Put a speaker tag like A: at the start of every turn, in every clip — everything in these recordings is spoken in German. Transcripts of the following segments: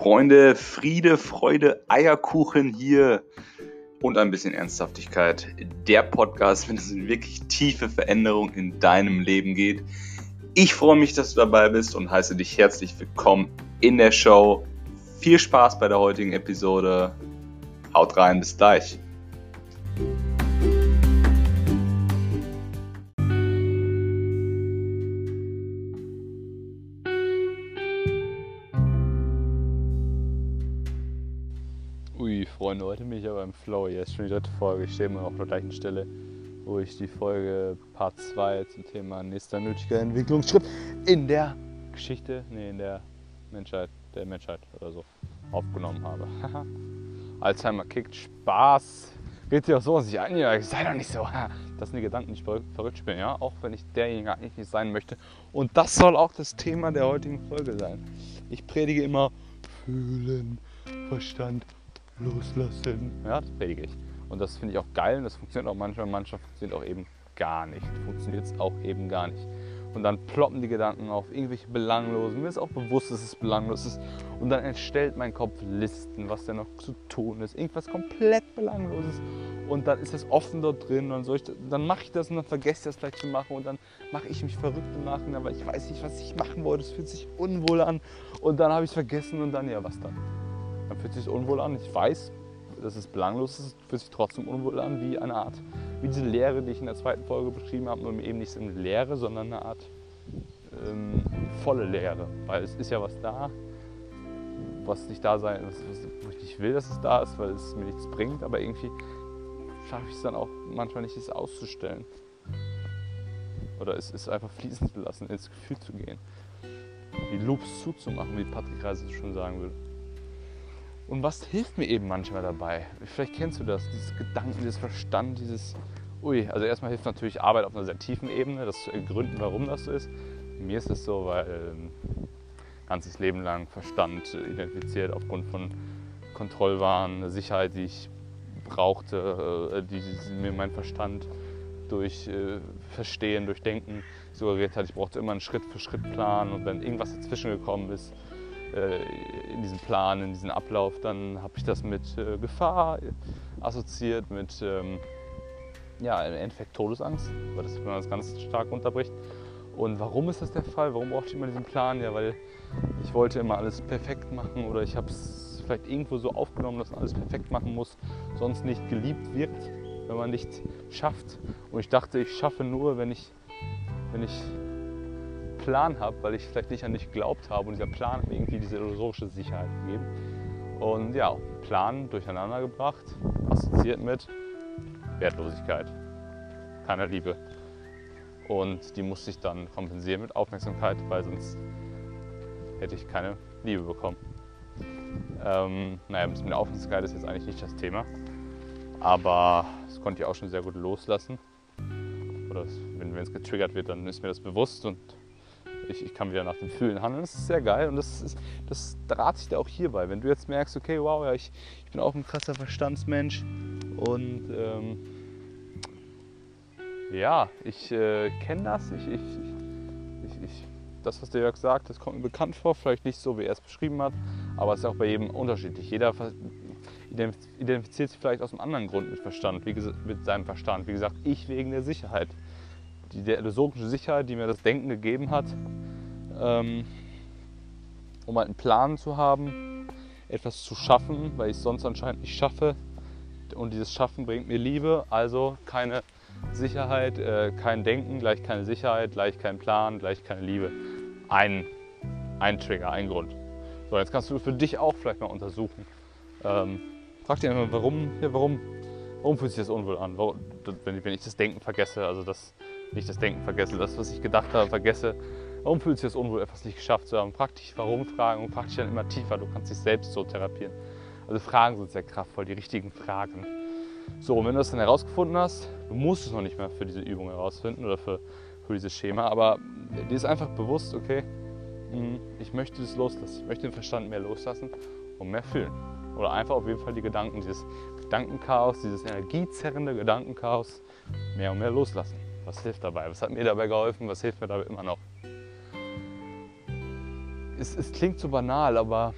A: Freunde, Friede, Freude, Eierkuchen hier und ein bisschen Ernsthaftigkeit. Der Podcast, wenn es in wirklich tiefe Veränderung in deinem Leben geht. Ich freue mich, dass du dabei bist und heiße dich herzlich willkommen in der Show. Viel Spaß bei der heutigen Episode. Haut rein, bis gleich. Flow. Hier ist schon die dritte Folge. Ich stehe immer auf der gleichen Stelle, wo ich die Folge Part 2 zum Thema nächster nötiger Entwicklungsschritt in der Geschichte, nee, in der Menschheit, der Menschheit oder so aufgenommen habe. Alzheimer kickt Spaß. Geht sich auch so sich ein, ja, sei doch nicht so. Das sind die Gedanken, die ich verrückt spielen, ja, auch wenn ich derjenige eigentlich nicht sein möchte. Und das soll auch das Thema der heutigen Folge sein. Ich predige immer fühlen, Verstand loslassen. Ja, das predige ich. Und das finde ich auch geil und das funktioniert auch manchmal. Manchmal funktioniert auch eben gar nicht. Funktioniert es auch eben gar nicht. Und dann ploppen die Gedanken auf irgendwelche belanglosen. Mir ist auch bewusst, dass es belanglos ist. Und dann entstellt mein Kopf Listen, was denn noch zu tun ist. Irgendwas komplett belangloses. Und dann ist das offen dort drin. Und ich, dann mache ich das und dann vergesse ich das gleich zu machen. Und dann mache ich mich verrückt im Nachhinein, weil ich weiß nicht, was ich machen wollte. Es fühlt sich unwohl an. Und dann habe ich es vergessen und dann, ja, was dann? Dann fühlt sich unwohl an. Ich weiß, dass es belanglos ist, fühlt sich trotzdem unwohl an, wie eine Art, wie diese Leere, die ich in der zweiten Folge beschrieben habe, nur eben nicht eine Leere, sondern eine Art ähm, volle Leere. Weil es ist ja was da, was nicht da sein, was, wo ich nicht will, dass es da ist, weil es mir nichts bringt, aber irgendwie schaffe ich es dann auch manchmal nicht, es auszustellen. Oder es ist einfach fließen zu lassen, ins Gefühl zu gehen. Die Loops zuzumachen, wie Patrick Reise schon sagen würde. Und was hilft mir eben manchmal dabei? Vielleicht kennst du das, dieses Gedanken, dieses Verstand, dieses Ui. Also erstmal hilft natürlich Arbeit auf einer sehr tiefen Ebene, das zu ergründen, warum das so ist. Mir ist es so, weil ähm, ganzes Leben lang Verstand identifiziert aufgrund von Kontrollwahn, Sicherheit, die ich brauchte, äh, die mir mein Verstand durch äh, Verstehen, durch Denken suggeriert hat. Ich brauchte immer einen Schritt-für-Schritt-Plan und wenn irgendwas dazwischen gekommen ist, in diesem Plan, in diesem Ablauf, dann habe ich das mit äh, Gefahr assoziiert, mit ähm, ja, im Endeffekt Todesangst, weil das, wenn man das ganz stark unterbricht. Und warum ist das der Fall? Warum brauchte ich immer diesen Plan? Ja, weil ich wollte immer alles perfekt machen oder ich habe es vielleicht irgendwo so aufgenommen, dass man alles perfekt machen muss, sonst nicht geliebt wirkt, wenn man nicht schafft. Und ich dachte, ich schaffe nur, wenn ich, wenn ich Plan habe, weil ich vielleicht nicht an dich geglaubt habe und dieser Plan hat mir irgendwie diese illusorische Sicherheit gegeben. Und ja, Plan durcheinander gebracht, assoziiert mit Wertlosigkeit, keiner Liebe. Und die musste ich dann kompensieren mit Aufmerksamkeit, weil sonst hätte ich keine Liebe bekommen. Ähm, naja, mit der Aufmerksamkeit ist jetzt eigentlich nicht das Thema. Aber das konnte ich auch schon sehr gut loslassen. Oder wenn es getriggert wird, dann ist mir das bewusst und ich, ich kann wieder nach dem Fühlen handeln. Das ist sehr geil und das, ist, das rate ich dir auch hierbei. Wenn du jetzt merkst, okay, wow, ja, ich, ich bin auch ein krasser Verstandsmensch und ähm, ja, ich äh, kenne das. Ich, ich, ich, ich, das, was der Jörg sagt, das kommt mir bekannt vor. Vielleicht nicht so, wie er es beschrieben hat, aber es ist auch bei jedem unterschiedlich. Jeder identifiziert sich vielleicht aus einem anderen Grund mit Verstand, wie, mit seinem Verstand. Wie gesagt, ich wegen der Sicherheit die, illusorische Sicherheit, die mir das Denken gegeben hat, ähm, um halt einen Plan zu haben, etwas zu schaffen, weil ich es sonst anscheinend nicht schaffe. Und dieses Schaffen bringt mir Liebe, also keine Sicherheit, äh, kein Denken, gleich keine Sicherheit, gleich kein Plan, gleich keine Liebe. Ein, ein Trigger, ein Grund. So, jetzt kannst du für dich auch vielleicht mal untersuchen. Ähm, frag dir einfach, warum, ja, warum, warum fühlt sich das unwohl an? Warum, wenn, wenn ich das Denken vergesse, also das nicht das Denken vergesse, das, was ich gedacht habe, vergesse. Warum fühlt sich das unwohl, etwas nicht geschafft zu haben? Frag dich warum Fragen und frag dich dann immer tiefer. Du kannst dich selbst so therapieren. Also Fragen sind sehr kraftvoll, die richtigen Fragen. So, und wenn du das dann herausgefunden hast, du musst es noch nicht mehr für diese Übung herausfinden oder für, für dieses Schema, aber dir ist einfach bewusst, okay, hm, ich möchte das loslassen. Ich möchte den Verstand mehr loslassen und mehr fühlen. Oder einfach auf jeden Fall die Gedanken, dieses Gedankenchaos, dieses energiezerrende Gedankenchaos mehr und mehr loslassen. Was hilft dabei? Was hat mir dabei geholfen? Was hilft mir dabei immer noch? es, es klingt so banal, aber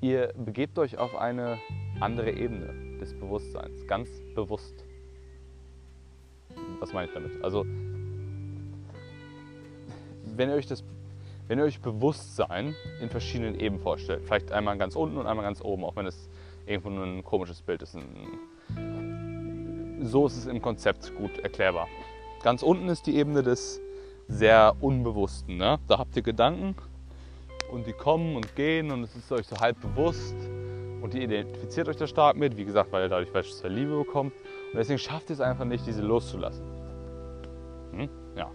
A: ihr begebt euch auf eine andere Ebene des Bewusstseins, ganz bewusst. Was meine ich damit? Also, wenn ihr euch das wenn ihr euch Bewusstsein in verschiedenen Ebenen vorstellt, vielleicht einmal ganz unten und einmal ganz oben, auch wenn es irgendwo nur ein komisches Bild ist, ein so ist es im Konzept gut erklärbar. Ganz unten ist die Ebene des sehr Unbewussten. Ne? Da habt ihr Gedanken und die kommen und gehen und es ist euch so halb bewusst und ihr identifiziert euch da stark mit, wie gesagt, weil ihr dadurch beispielsweise Liebe bekommt und deswegen schafft ihr es einfach nicht, diese loszulassen. Hm? Ja.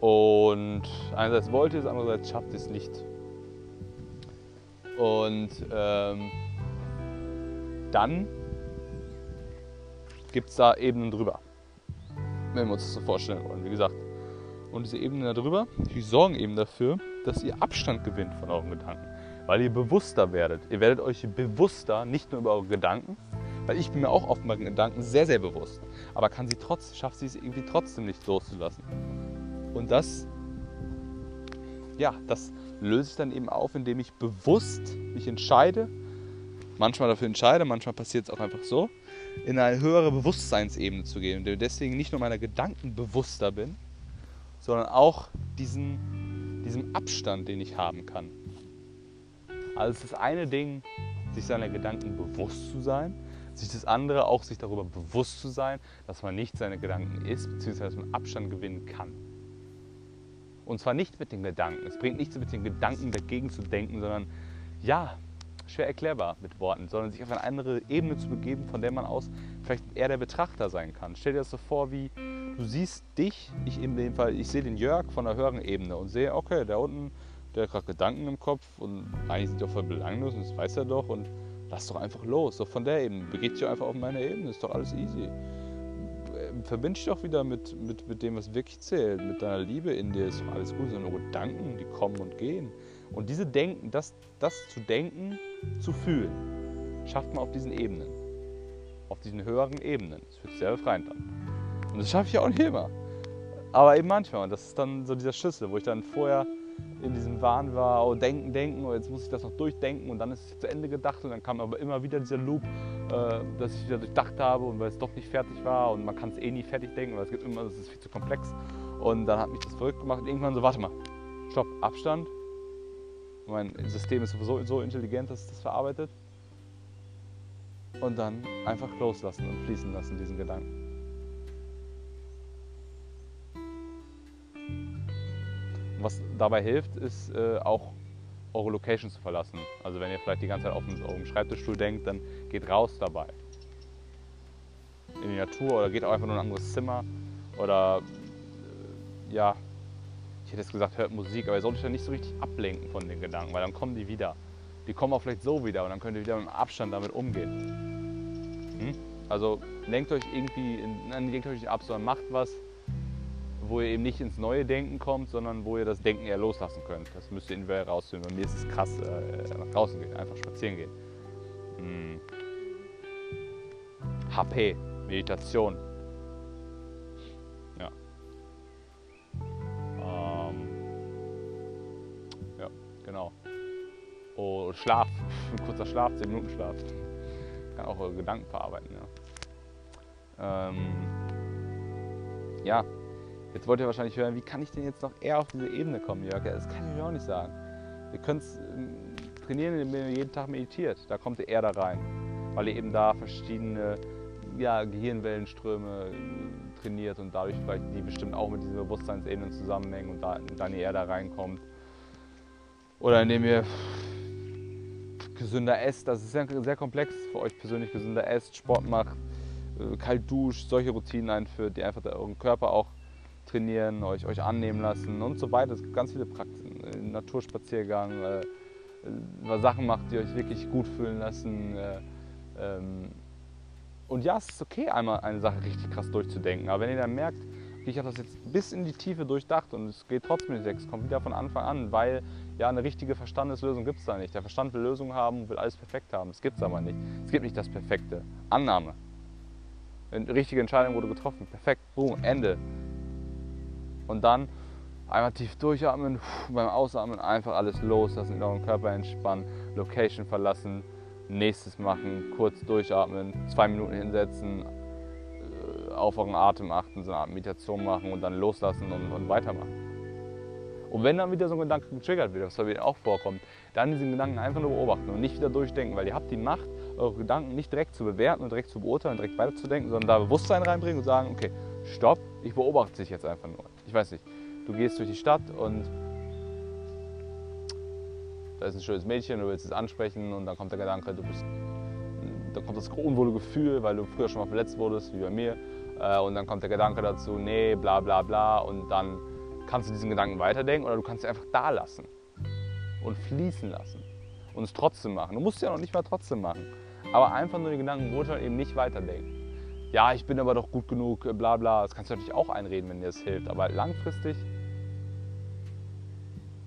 A: Und einerseits wollt ihr es, andererseits schafft ihr es nicht. Und ähm, dann gibt es da Ebenen drüber, wenn wir uns das so vorstellen wollen, wie gesagt. Und diese Ebenen darüber, die sorgen eben dafür, dass ihr Abstand gewinnt von euren Gedanken, weil ihr bewusster werdet. Ihr werdet euch bewusster, nicht nur über eure Gedanken, weil ich bin mir auch oft meinen Gedanken sehr, sehr bewusst, aber kann sie trotz, schafft sie es irgendwie trotzdem nicht loszulassen. Und das, ja, das löse ich dann eben auf, indem ich bewusst mich entscheide, manchmal dafür entscheide, manchmal passiert es auch einfach so, in eine höhere Bewusstseinsebene zu gehen und deswegen nicht nur meiner Gedanken bewusster bin, sondern auch diesen, diesem Abstand, den ich haben kann. Also es ist das eine Ding, sich seiner Gedanken bewusst zu sein, sich das andere auch sich darüber bewusst zu sein, dass man nicht seine Gedanken ist, beziehungsweise dass man Abstand gewinnen kann. Und zwar nicht mit den Gedanken. Es bringt nichts mit den Gedanken dagegen zu denken, sondern ja, schwer erklärbar mit Worten, sondern sich auf eine andere Ebene zu begeben, von der man aus vielleicht eher der Betrachter sein kann. Stell dir das so vor, wie du siehst dich, ich in dem Fall, ich sehe den Jörg von einer höheren Ebene und sehe, okay, da unten, der hat gerade Gedanken im Kopf und eigentlich sind auch voll belanglos und das weiß er doch und lass doch einfach los, so von der Ebene, begib dich einfach auf meine Ebene, ist doch alles easy verbind dich doch wieder mit, mit, mit dem, was wirklich zählt, mit deiner Liebe in dir, ist doch alles gut, sondern nur Gedanken, die kommen und gehen. Und diese Denken, das, das zu denken, zu fühlen, schafft man auf diesen Ebenen. Auf diesen höheren Ebenen. Das fühlt sich sehr befreiend an. Und das schaffe ich auch nicht immer. Aber eben manchmal. Und das ist dann so dieser Schlüssel, wo ich dann vorher in diesem Wahn war, oh, denken, denken, oh, jetzt muss ich das noch durchdenken und dann ist es zu Ende gedacht und dann kam aber immer wieder dieser Loop, äh, dass ich wieder durchdacht habe und weil es doch nicht fertig war und man kann es eh nie fertig denken, weil es gibt immer, das ist viel zu komplex und dann hat mich das verrückt gemacht und irgendwann so, warte mal, stopp, Abstand, mein System ist sowieso so intelligent, dass es das verarbeitet und dann einfach loslassen und fließen lassen, diesen Gedanken. was dabei hilft, ist äh, auch eure Location zu verlassen. Also wenn ihr vielleicht die ganze Zeit auf eurem Schreibtischstuhl denkt, dann geht raus dabei. In die Natur oder geht auch einfach nur in ein anderes Zimmer. Oder äh, ja, ich hätte jetzt gesagt, hört Musik, aber ihr solltet euch dann nicht so richtig ablenken von den Gedanken, weil dann kommen die wieder. Die kommen auch vielleicht so wieder und dann könnt ihr wieder mit Abstand damit umgehen. Hm? Also lenkt euch irgendwie, in, lenkt euch nicht ab, sondern macht was, wo ihr eben nicht ins neue Denken kommt, sondern wo ihr das Denken eher loslassen könnt. Das müsst ihr individuell rausfinden. Bei mir ist es krass, äh, nach draußen gehen, einfach spazieren gehen. Hm. HP, Meditation. Oh, Schlaf, ein kurzer Schlaf, 10 Minuten Schlaf. Kann auch eure Gedanken verarbeiten, ja. Ähm. Ja, Jetzt wollt ihr wahrscheinlich hören, wie kann ich denn jetzt noch eher auf diese Ebene kommen, Jörg? Das kann ich mir auch nicht sagen. Ihr könnt ähm, trainieren, indem ihr jeden Tag meditiert. Da kommt ihr eher da rein, weil ihr eben da verschiedene ja, Gehirnwellenströme äh, trainiert und dadurch vielleicht die bestimmt auch mit diesen Bewusstseinsebenen zusammenhängen und da, dann ihr eher da reinkommt. Oder indem ihr gesünder esst, das ist sehr, sehr komplex für euch persönlich, gesünder esst, Sport macht, äh, kalt duscht, solche Routinen einführt, die einfach euren Körper auch trainieren, euch, euch annehmen lassen und so weiter. Es gibt ganz viele Praktiken. Äh, Naturspaziergang, äh, äh, Sachen macht, die euch wirklich gut fühlen lassen. Äh, ähm, und ja, es ist okay, einmal eine Sache richtig krass durchzudenken. Aber wenn ihr dann merkt, ich habe das jetzt bis in die Tiefe durchdacht und es geht trotzdem nicht weg, es kommt wieder von Anfang an, weil ja eine richtige Verstandeslösung gibt es da nicht. Der Verstand will Lösungen haben, will alles perfekt haben. Es gibt es aber nicht. Es gibt nicht das Perfekte. Annahme. Eine richtige Entscheidung wurde getroffen. Perfekt. Boom. Ende. Und dann Einmal tief durchatmen, beim Ausatmen einfach alles loslassen, in eurem Körper entspannen, Location verlassen, nächstes machen, kurz durchatmen, zwei Minuten hinsetzen, auf euren Atem achten, so eine Art Meditation machen und dann loslassen und, und weitermachen. Und wenn dann wieder so ein Gedanke getriggert wird, was bei mir auch vorkommt, dann diesen Gedanken einfach nur beobachten und nicht wieder durchdenken, weil ihr habt die Macht, eure Gedanken nicht direkt zu bewerten und direkt zu beurteilen, direkt weiterzudenken, sondern da Bewusstsein reinbringen und sagen, okay, stopp, ich beobachte dich jetzt einfach nur. Ich weiß nicht, du gehst durch die Stadt und da ist ein schönes Mädchen, du willst es ansprechen und dann kommt der Gedanke, du bist, dann kommt das unwohle Gefühl, weil du früher schon mal verletzt wurdest, wie bei mir, und dann kommt der Gedanke dazu, nee, bla bla bla, und dann kannst du diesen Gedanken weiterdenken oder du kannst ihn einfach da lassen und fließen lassen und es trotzdem machen. Du musst ja noch nicht mal trotzdem machen, aber einfach nur den Gedanken beurteilen, eben nicht weiterdenken. Ja, ich bin aber doch gut genug, bla bla. Das kannst du natürlich auch einreden, wenn dir das hilft, aber langfristig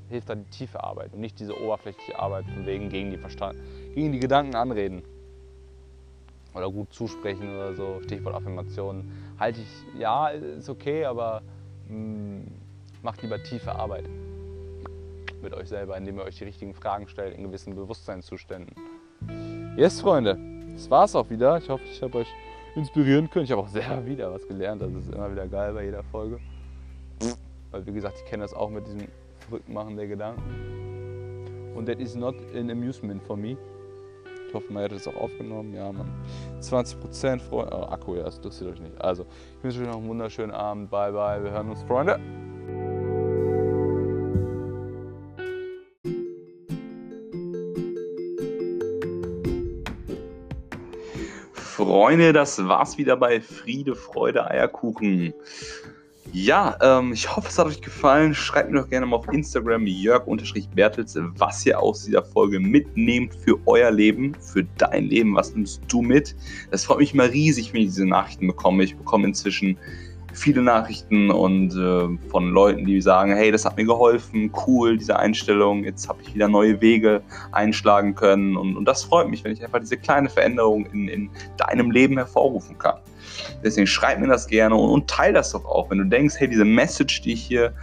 A: hilft da die tiefe Arbeit und nicht diese oberflächliche Arbeit von wegen gegen die Verstand, gegen die Gedanken anreden oder gut zusprechen oder so. Stichwort Affirmationen. Halte ich, ja, ist okay, aber mh, mm, macht lieber tiefe Arbeit mit euch selber, indem ihr euch die richtigen Fragen stellt in gewissen Bewusstseinszuständen. Yes, Freunde, das war's auch wieder. Ich hoffe, ich habe euch inspirieren können. Ich habe auch selber wieder was gelernt. Das ist immer wieder geil bei jeder Folge. Weil, wie gesagt, ich kenne das auch mit diesem Verrücktmachen der Gedanken. Und that is not an amusement for me. Ich hoffe, man hätte es auch aufgenommen. Ja, man. 20% Freunde. Oh, Akku, ja, das interessiert euch nicht. Also, ich wünsche euch noch einen wunderschönen Abend. Bye, bye. Wir hören uns, Freunde. Freunde, das war's wieder bei Friede, Freude, Eierkuchen. Ja, ähm, ich hoffe, es hat euch gefallen. Schreibt mir doch gerne mal auf Instagram jörg-bertels, was ihr aus dieser Folge mitnehmt für euer Leben, für dein Leben. Was nimmst du mit? Das freut mich mal riesig, wenn ich diese Nachrichten bekomme. Ich bekomme inzwischen viele Nachrichten und äh, von Leuten, die sagen, hey, das hat mir geholfen, cool, diese Einstellung, jetzt habe ich wieder neue Wege einschlagen können und, und das freut mich, wenn ich einfach diese kleine Veränderung in, in deinem Leben hervorrufen kann. Deswegen schreib mir das gerne und, und teile das doch auch, wenn du denkst, hey, diese Message, die ich hier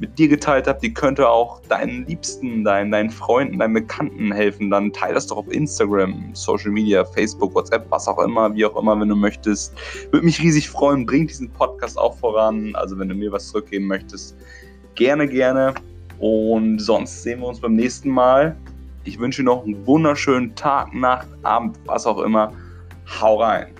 A: mit dir geteilt habe, die könnte auch deinen Liebsten, deinen, deinen Freunden, deinen Bekannten helfen, dann teile das doch auf Instagram, Social Media, Facebook, WhatsApp, was auch immer, wie auch immer, wenn du möchtest. Würde mich riesig freuen, bring diesen Podcast auch voran. Also wenn du mir was zurückgeben möchtest, gerne, gerne. Und sonst sehen wir uns beim nächsten Mal. Ich wünsche noch einen wunderschönen Tag, Nacht, Abend, was auch immer. Hau rein!